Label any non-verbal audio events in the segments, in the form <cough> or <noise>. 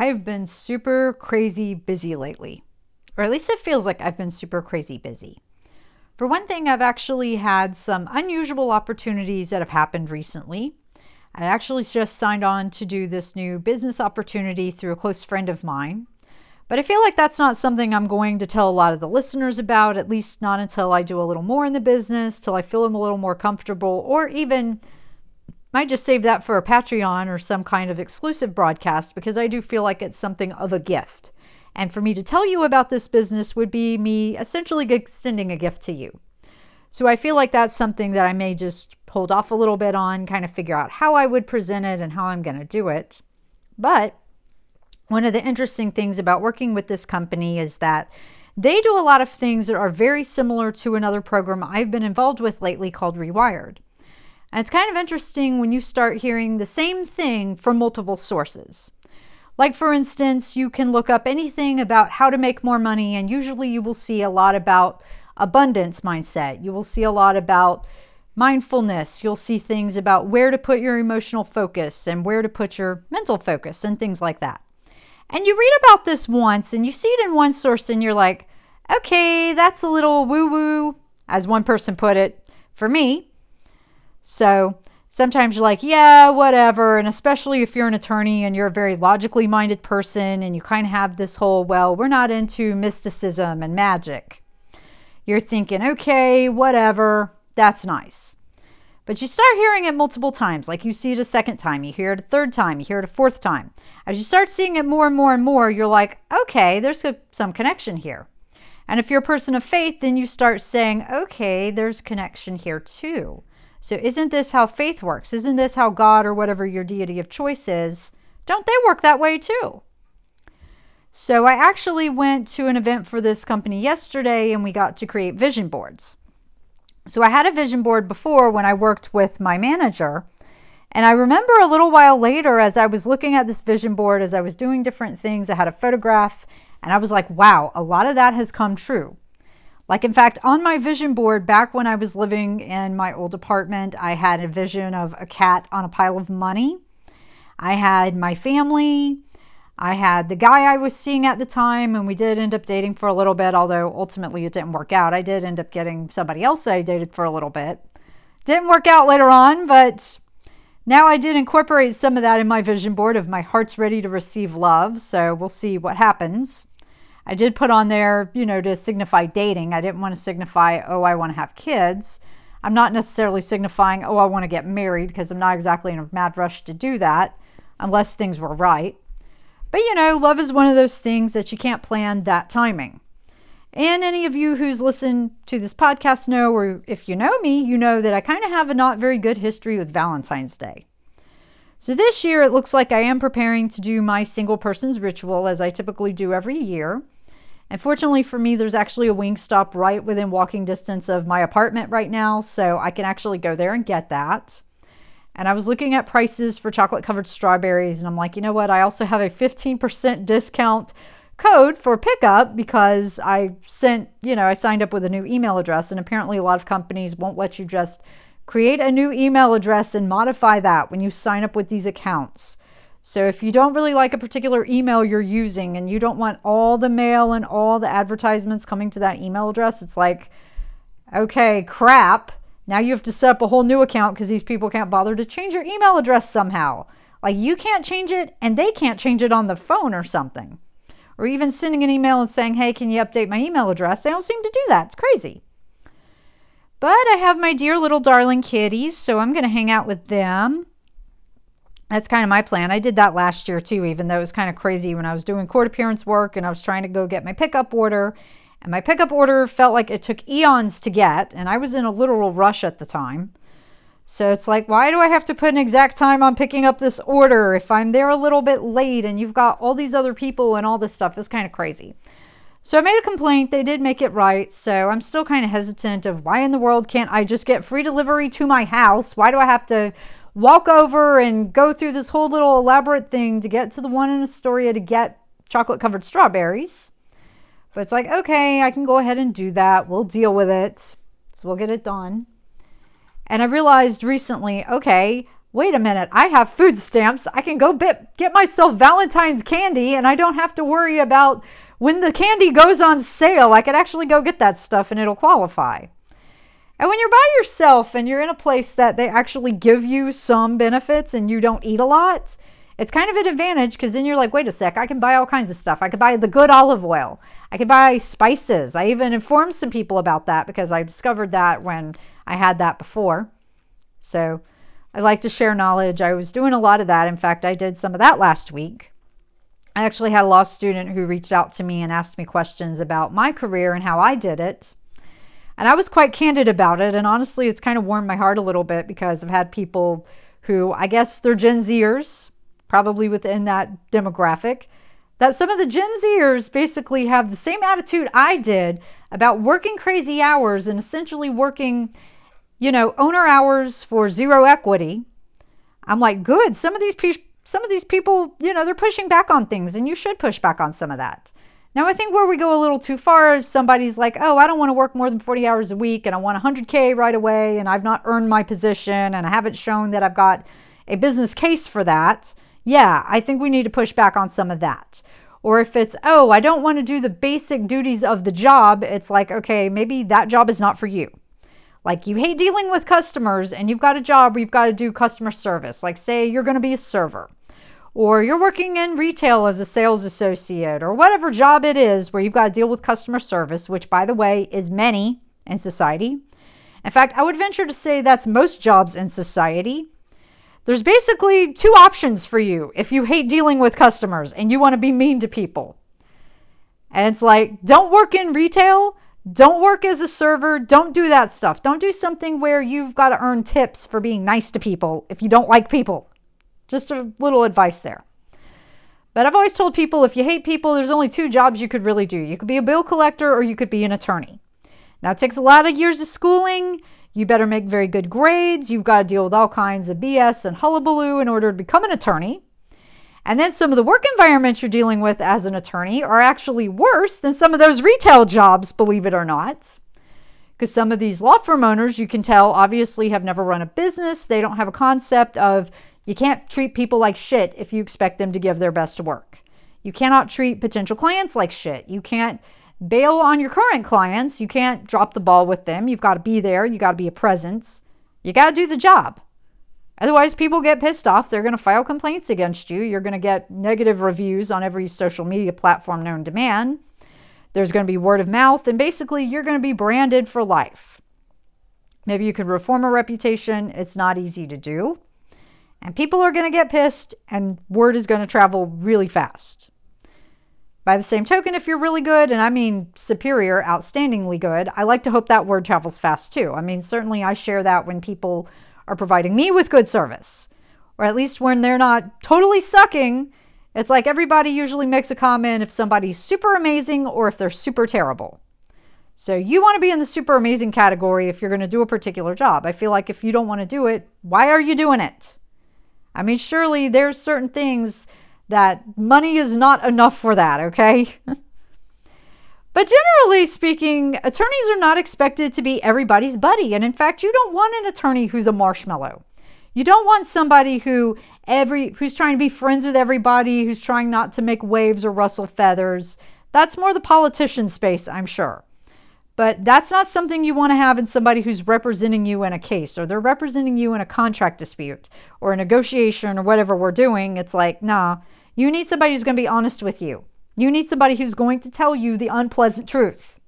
I've been super crazy busy lately, or at least it feels like I've been super crazy busy. For one thing, I've actually had some unusual opportunities that have happened recently. I actually just signed on to do this new business opportunity through a close friend of mine. But I feel like that's not something I'm going to tell a lot of the listeners about, at least not until I do a little more in the business, till I feel I'm a little more comfortable, or even might just save that for a Patreon or some kind of exclusive broadcast because I do feel like it's something of a gift. And for me to tell you about this business would be me essentially extending a gift to you. So I feel like that's something that I may just hold off a little bit on, kind of figure out how I would present it and how I'm going to do it. But one of the interesting things about working with this company is that they do a lot of things that are very similar to another program I've been involved with lately called Rewired. And it's kind of interesting when you start hearing the same thing from multiple sources. Like, for instance, you can look up anything about how to make more money, and usually you will see a lot about abundance mindset. You will see a lot about mindfulness. You'll see things about where to put your emotional focus and where to put your mental focus and things like that. And you read about this once and you see it in one source, and you're like, okay, that's a little woo woo, as one person put it, for me. So sometimes you're like, yeah, whatever. And especially if you're an attorney and you're a very logically minded person and you kind of have this whole, well, we're not into mysticism and magic. You're thinking, okay, whatever, that's nice. But you start hearing it multiple times. Like you see it a second time, you hear it a third time, you hear it a fourth time. As you start seeing it more and more and more, you're like, okay, there's some connection here. And if you're a person of faith, then you start saying, okay, there's connection here too. So, isn't this how faith works? Isn't this how God or whatever your deity of choice is? Don't they work that way too? So, I actually went to an event for this company yesterday and we got to create vision boards. So, I had a vision board before when I worked with my manager. And I remember a little while later, as I was looking at this vision board, as I was doing different things, I had a photograph and I was like, wow, a lot of that has come true. Like, in fact, on my vision board back when I was living in my old apartment, I had a vision of a cat on a pile of money. I had my family. I had the guy I was seeing at the time, and we did end up dating for a little bit, although ultimately it didn't work out. I did end up getting somebody else that I dated for a little bit. Didn't work out later on, but now I did incorporate some of that in my vision board of my heart's ready to receive love, so we'll see what happens. I did put on there, you know, to signify dating. I didn't want to signify, oh, I want to have kids. I'm not necessarily signifying, oh, I want to get married because I'm not exactly in a mad rush to do that unless things were right. But you know, love is one of those things that you can't plan that timing. And any of you who's listened to this podcast know, or if you know me, you know that I kind of have a not very good history with Valentine's Day. So this year it looks like I am preparing to do my single person's ritual as I typically do every year. And fortunately for me, there's actually a Wingstop right within walking distance of my apartment right now, so I can actually go there and get that. And I was looking at prices for chocolate covered strawberries, and I'm like, you know what? I also have a 15% discount code for pickup because I sent, you know, I signed up with a new email address, and apparently a lot of companies won't let you just create a new email address and modify that when you sign up with these accounts. So if you don't really like a particular email you're using and you don't want all the mail and all the advertisements coming to that email address, it's like, okay, crap. Now you have to set up a whole new account because these people can't bother to change your email address somehow. Like you can't change it and they can't change it on the phone or something. Or even sending an email and saying, hey, can you update my email address? They don't seem to do that. It's crazy. But I have my dear little darling kitties, so I'm going to hang out with them that's kind of my plan. I did that last year too, even though it was kind of crazy when I was doing court appearance work and I was trying to go get my pickup order. And my pickup order felt like it took eons to get, and I was in a literal rush at the time. So it's like, why do I have to put an exact time on picking up this order if I'm there a little bit late and you've got all these other people and all this stuff? It's kind of crazy. So I made a complaint. They did make it right. So I'm still kind of hesitant of why in the world can't I just get free delivery to my house? Why do I have to walk over and go through this whole little elaborate thing to get to the one in Astoria to get chocolate covered strawberries. But it's like, okay, I can go ahead and do that. We'll deal with it. So we'll get it done. And I realized recently, okay, wait a minute, I have food stamps. I can go bit, get myself Valentine's candy and I don't have to worry about when the candy goes on sale. I could actually go get that stuff and it'll qualify. And when you're by yourself and you're in a place that they actually give you some benefits and you don't eat a lot, it's kind of an advantage because then you're like, wait a sec, I can buy all kinds of stuff. I could buy the good olive oil. I could buy spices. I even informed some people about that because I discovered that when I had that before. So I like to share knowledge. I was doing a lot of that. In fact, I did some of that last week. I actually had a law student who reached out to me and asked me questions about my career and how I did it. And I was quite candid about it. And honestly, it's kind of warmed my heart a little bit because I've had people who, I guess, they're Gen Zers, probably within that demographic, that some of the Gen Zers basically have the same attitude I did about working crazy hours and essentially working, you know, owner hours for zero equity. I'm like, good. Some of these people, some of these people, you know, they're pushing back on things, and you should push back on some of that. Now, I think where we go a little too far is somebody's like, oh, I don't want to work more than 40 hours a week, and I want 100K right away, and I've not earned my position, and I haven't shown that I've got a business case for that yeah, I think we need to push back on some of that. Or if it's, oh, I don't want to do the basic duties of the job, it's like, okay, maybe that job is not for you. Like you hate dealing with customers and you've got a job where you've got to do customer service. Like, say you're going to be a server, or you're working in retail as a sales associate, or whatever job it is where you've got to deal with customer service, which, by the way, is many in society. In fact, I would venture to say that's most jobs in society. There's basically two options for you if you hate dealing with customers and you want to be mean to people. And it's like, don't work in retail, don't work as a server, don't do that stuff. Don't do something where you've got to earn tips for being nice to people if you don't like people. Just a little advice there. But I've always told people if you hate people, there's only two jobs you could really do. You could be a bill collector or you could be an attorney. Now, it takes a lot of years of schooling. You better make very good grades. You've got to deal with all kinds of BS and hullabaloo in order to become an attorney. And then some of the work environments you're dealing with as an attorney are actually worse than some of those retail jobs, believe it or not. Because some of these law firm owners, you can tell, obviously have never run a business. They don't have a concept of you can't treat people like shit if you expect them to give their best work. You cannot treat potential clients like shit. You can't bail on your current clients. You can't drop the ball with them. You've got to be there. You got to be a presence. You got to do the job. Otherwise, people get pissed off. They're going to file complaints against you. You're going to get negative reviews on every social media platform known to man. There's going to be word of mouth, and basically, you're going to be branded for life. Maybe you could reform a reputation. It's not easy to do. And people are going to get pissed, and word is going to travel really fast. By the same token, if you're really good, and I mean superior, outstandingly good, I like to hope that word travels fast too. I mean, certainly I share that when people are providing me with good service, or at least when they're not totally sucking. It's like everybody usually makes a comment if somebody's super amazing or if they're super terrible. So you want to be in the super amazing category if you're going to do a particular job. I feel like if you don't want to do it, why are you doing it? I mean, surely there's certain things that money is not enough for that, okay? <laughs> but generally speaking, attorneys are not expected to be everybody's buddy. And in fact, you don't want an attorney who's a marshmallow. You don't want somebody who every who's trying to be friends with everybody, who's trying not to make waves or rustle feathers. That's more the politician space, I'm sure. But that's not something you want to have in somebody who's representing you in a case or they're representing you in a contract dispute or a negotiation or whatever we're doing. It's like, nah, you need somebody who's going to be honest with you. You need somebody who's going to tell you the unpleasant truth.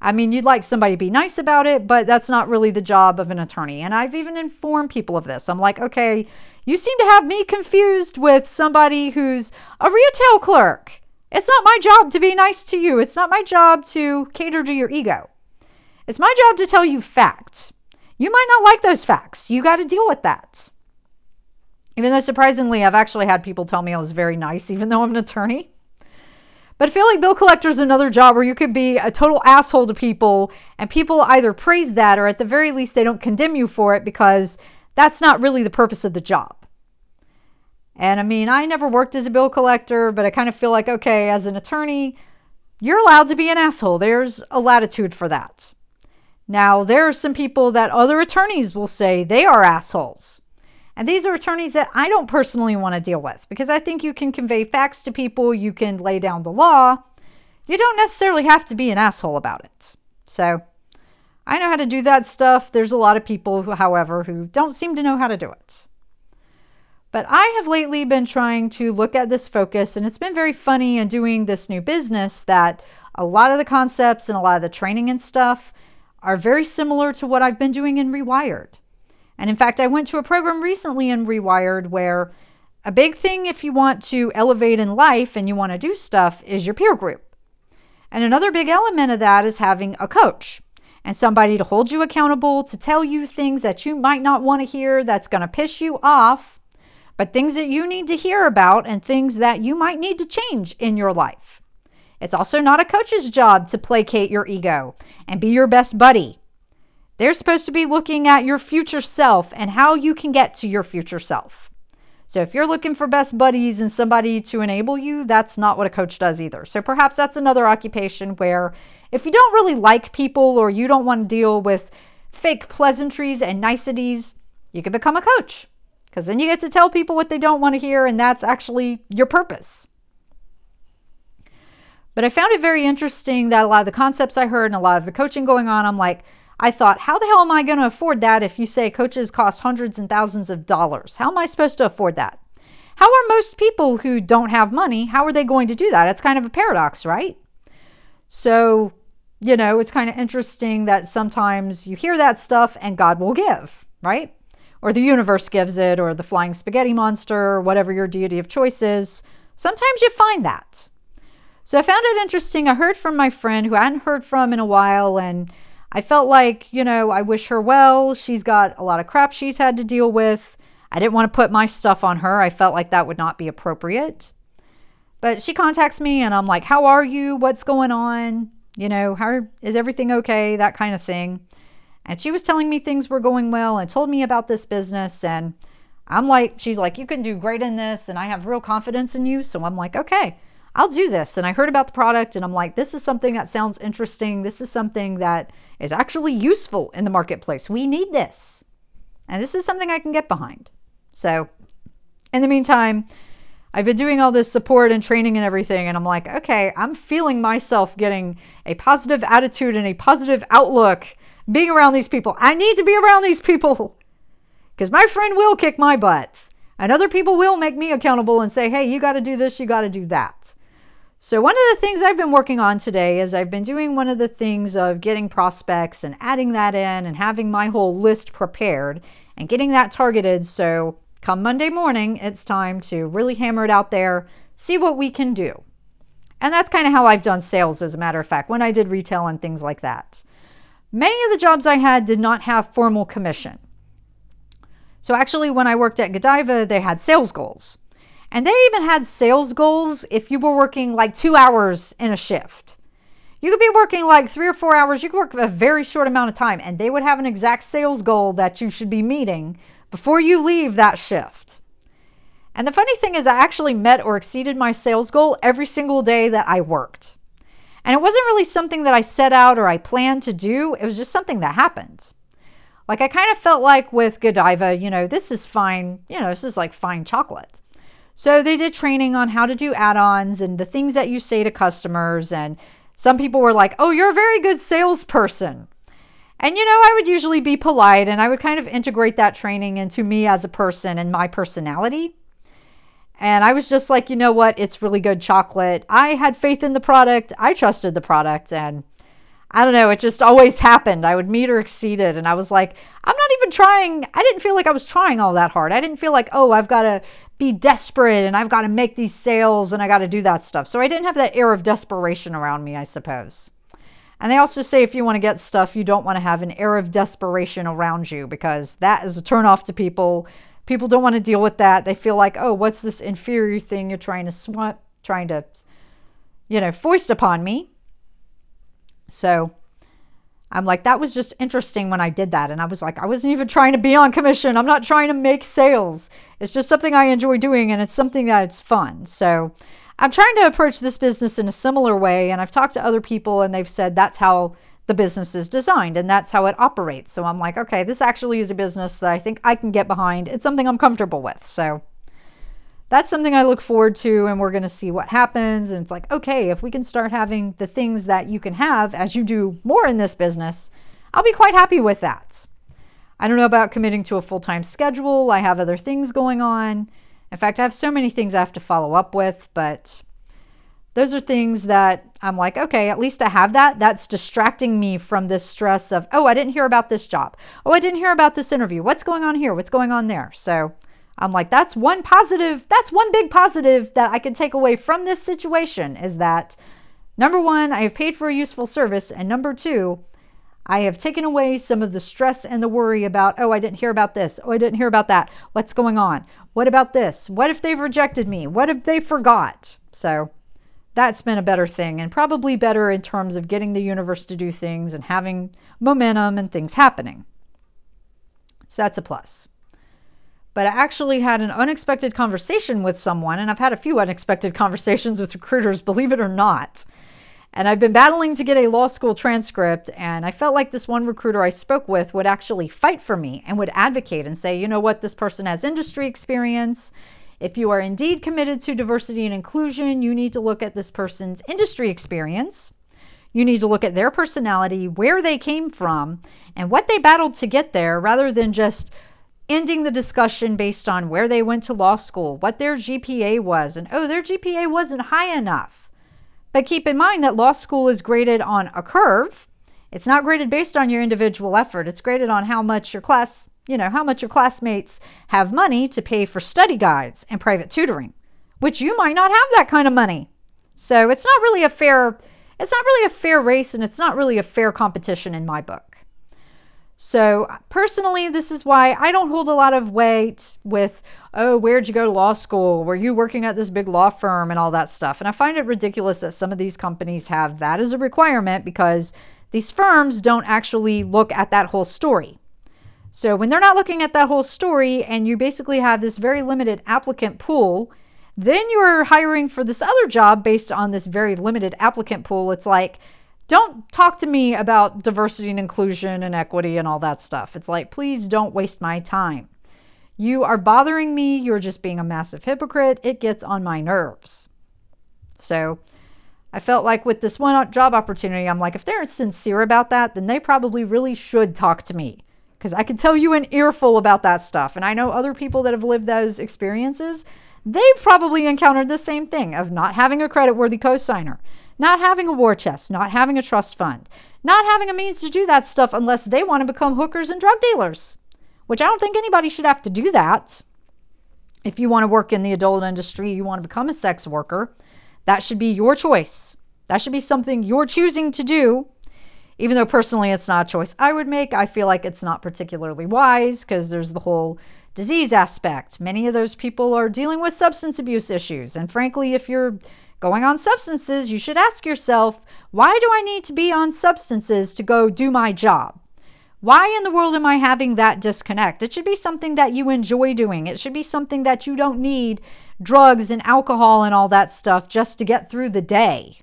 I mean, you'd like somebody to be nice about it, but that's not really the job of an attorney. And I've even informed people of this. I'm like, okay, you seem to have me confused with somebody who's a retail clerk. It's not my job to be nice to you. It's not my job to cater to your ego. It's my job to tell you facts. You might not like those facts. You got to deal with that. Even though surprisingly, I've actually had people tell me I was very nice, even though I'm an attorney. But I feel like bill collector is another job where you could be a total asshole to people, and people either praise that or at the very least they don't condemn you for it because that's not really the purpose of the job. And I mean, I never worked as a bill collector, but I kind of feel like, okay, as an attorney, you're allowed to be an asshole. There's a latitude for that. Now, there are some people that other attorneys will say they are assholes. And these are attorneys that I don't personally want to deal with because I think you can convey facts to people, you can lay down the law. You don't necessarily have to be an asshole about it. So I know how to do that stuff. There's a lot of people, however, who don't seem to know how to do it. But I have lately been trying to look at this focus, and it's been very funny in doing this new business that a lot of the concepts and a lot of the training and stuff are very similar to what I've been doing in Rewired. And in fact, I went to a program recently in Rewired where a big thing if you want to elevate in life and you want to do stuff is your peer group. And another big element of that is having a coach and somebody to hold you accountable, to tell you things that you might not want to hear that's going to piss you off, but things that you need to hear about and things that you might need to change in your life. It's also not a coach's job to placate your ego and be your best buddy. They're supposed to be looking at your future self and how you can get to your future self. So if you're looking for best buddies and somebody to enable you, that's not what a coach does either. So perhaps that's another occupation where if you don't really like people or you don't want to deal with fake pleasantries and niceties, you can become a coach because then you get to tell people what they don't want to hear, and that's actually your purpose. But I found it very interesting that a lot of the concepts I heard and a lot of the coaching going on, I'm like, I thought, how the hell am I going to afford that if you say coaches cost hundreds and thousands of dollars? How am I supposed to afford that? How are most people who don't have money, how are they going to do that? It's kind of a paradox, right? So you know, it's kind of interesting that sometimes you hear that stuff and God will give, right? Or the universe gives it, or the flying spaghetti monster, or whatever your deity of choice is. Sometimes you find that. So I found it interesting. I heard from my friend who I hadn't heard from in a while, and I felt like, you know, I wish her well. She's got a lot of crap she's had to deal with. I didn't want to put my stuff on her. I felt like that would not be appropriate. But she contacts me, and I'm like, How are you? What's going on? you know, how is everything okay? That kind of thing. And she was telling me things were going well and told me about this business. And I'm like, she's like, you can do great in this. And I have real confidence in you. So I'm like, okay, I'll do this. And I heard about the product and I'm like, this is something that sounds interesting. This is something that is actually useful in the marketplace. We need this. And this is something I can get behind. So in the meantime, I've been doing all this support and training and everything, and I'm like, okay, I'm feeling myself getting a positive attitude and a positive outlook being around these people. I need to be around these people <laughs> because my friend will kick my butt, and other people will make me accountable and say, hey, you got to do this, you got to do that. So, one of the things I've been working on today is I've been doing one of the things of getting prospects and adding that in and having my whole list prepared and getting that targeted so come Monday morning, it's time to really hammer it out there, see what we can do. And that's kind of how I've done sales, as a matter of fact, when I did retail and things like that. Many of the jobs I had did not have formal commission. So actually, when I worked at Godiva, they had sales goals. And they even had sales goals if you were working like two hours in a shift. You could be working like three or four hours, you could work a very short amount of time, and they would have an exact sales goal that you should be meeting before you leave that shift. And the funny thing is, I actually met or exceeded my sales goal every single day that I worked. And it wasn't really something that I set out or I planned to do, it was just something that happened. Like, I kind of felt like with Godiva, you know, this is fine, you know, this is like fine chocolate. So they did training on how to do add ons and the things that you say to customers. And some people were like, oh, you're a very good salesperson. And you know, I would usually be polite and I would kind of integrate that training into me as a person and my personality. And I was just like, you know what? It's really good chocolate. I had faith in the product. I trusted the product. And I don't know, it just always happened. I would meet or exceed it. And I was like, I'm not even trying. I didn't feel like I was trying all that hard. I didn't feel like, oh, I've got to be desperate and I've got to make these sales and I got to do that stuff. So I didn't have that air of desperation around me, I suppose. And they also say if you want to get stuff, you don't want to have an air of desperation around you because that is a turnoff to people. People don't want to deal with that. They feel like, oh, what's this inferior thing you're trying to sw- trying to, you know, foist upon me? So I'm like, that was just interesting when I did that. And I was like, I wasn't even trying to be on commission. I'm not trying to make sales. It's just something I enjoy doing and it's something that it's fun. So I'm trying to approach this business in a similar way, and I've talked to other people, and they've said that's how the business is designed and that's how it operates. So I'm like, okay, this actually is a business that I think I can get behind. It's something I'm comfortable with. So that's something I look forward to, and we're going to see what happens. And it's like, okay, if we can start having the things that you can have as you do more in this business, I'll be quite happy with that. I don't know about committing to a full time schedule. I have other things going on. In fact, I have so many things I have to follow up with, but those are things that I'm like, okay, at least I have that. That's distracting me from this stress of, oh, I didn't hear about this job. Oh, I didn't hear about this interview. What's going on here? What's going on there? So I'm like, that's one positive, that's one big positive that I can take away from this situation is that number one, I have paid for a useful service, and number two, I have taken away some of the stress and the worry about, oh, I didn't hear about this. Oh, I didn't hear about that. What's going on? What about this? What if they've rejected me? What if they forgot? So that's been a better thing and probably better in terms of getting the universe to do things and having momentum and things happening. So that's a plus but I actually had an unexpected conversation with someone, and I've had a few unexpected <laughs> conversations with recruiters, believe it or not. And I've been battling to get a law school transcript, and I felt like this one recruiter I spoke with would actually fight for me and would advocate and say, you know what, this person has industry experience. If you are indeed committed to diversity and inclusion, you need to look at this person's industry experience. You need to look at their personality, where they came from, and what they battled to get there rather than just ending the discussion based on where they went to law school, what their GPA was, and oh, their GPA wasn't high enough. But keep in mind that law school is graded on a curve. It's not graded based on your individual effort. It's graded on how much your class, you know, how much your classmates have money to pay for study guides and private tutoring, which you might not have that kind of money. So it's not really a fair it's not really a fair race and it's not really a fair competition in my book. So, personally, this is why I don't hold a lot of weight with, oh, where'd you go to law school? Were you working at this big law firm and all that stuff? And I find it ridiculous that some of these companies have that as a requirement because these firms don't actually look at that whole story. So, when they're not looking at that whole story and you basically have this very limited applicant pool, then you're hiring for this other job based on this very limited applicant pool. It's like, don't talk to me about diversity and inclusion and equity and all that stuff. It's like, please don't waste my time. You are bothering me. You're just being a massive hypocrite. It gets on my nerves. So I felt like with this one job opportunity, I'm like, if they're sincere about that, then they probably really should talk to me. Because I could tell you an earful about that stuff. And I know other people that have lived those experiences, they've probably encountered the same thing of not having a credit worthy cosigner not having a war chest, not having a trust fund, not having a means to do that stuff unless they want to become hookers and drug dealers, which I don't think anybody should have to do that. If you want to work in the adult industry, you want to become a sex worker, that should be your choice. That should be something you're choosing to do. Even though personally it's not a choice I would make, I feel like it's not particularly wise because there's the whole disease aspect. Many of those people are dealing with substance abuse issues. And frankly, if you're going on substances, you should ask yourself, why do I need to be on substances to go do my job? Why in the world am I having that disconnect? It should be something that you enjoy doing. It should be something that you don't need drugs and alcohol and all that stuff just to get through the day.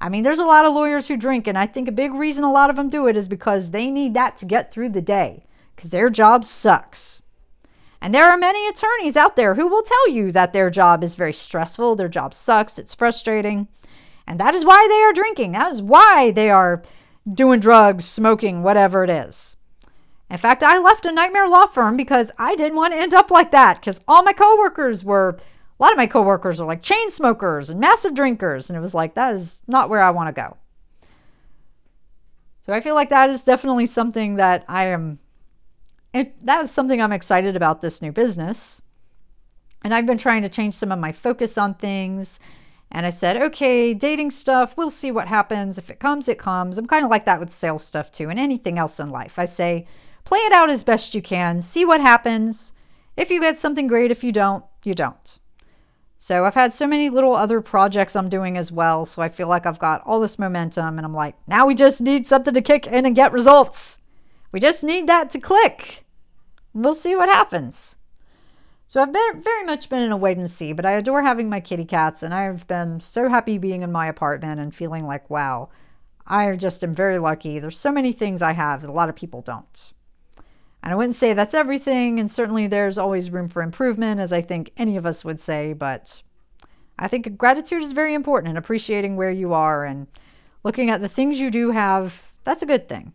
I mean, there's a lot of lawyers who drink, and I think a big reason a lot of them do it is because they need that to get through the day because their job sucks. And there are many attorneys out there who will tell you that their job is very stressful, their job sucks, it's frustrating. And that is why they are drinking. That is why they are doing drugs, smoking, whatever it is. In fact, I left a nightmare law firm because I didn't want to end up like that because all my coworkers were a lot of my coworkers are like chain smokers and massive drinkers and it was like that is not where I want to go. So I feel like that is definitely something that I am it, that is something I'm excited about this new business. And I've been trying to change some of my focus on things. And I said, okay, dating stuff, we'll see what happens. If it comes, it comes. I'm kind of like that with sales stuff too, and anything else in life. I say, play it out as best you can, see what happens. If you get something great, if you don't, you don't. So I've had so many little other projects I'm doing as well. So I feel like I've got all this momentum, and I'm like, now we just need something to kick in and get results. We just need that to click. We'll see what happens. So I've been very much been in a wait and see, but I adore having my kitty cats, and I've been so happy being in my apartment and feeling like, wow, I just am very lucky. There's so many things I have that a lot of people don't. And I wouldn't say that's everything, and certainly there's always room for improvement, as I think any of us would say, but I think gratitude is very important and appreciating where you are and looking at the things you do have, that's a good thing.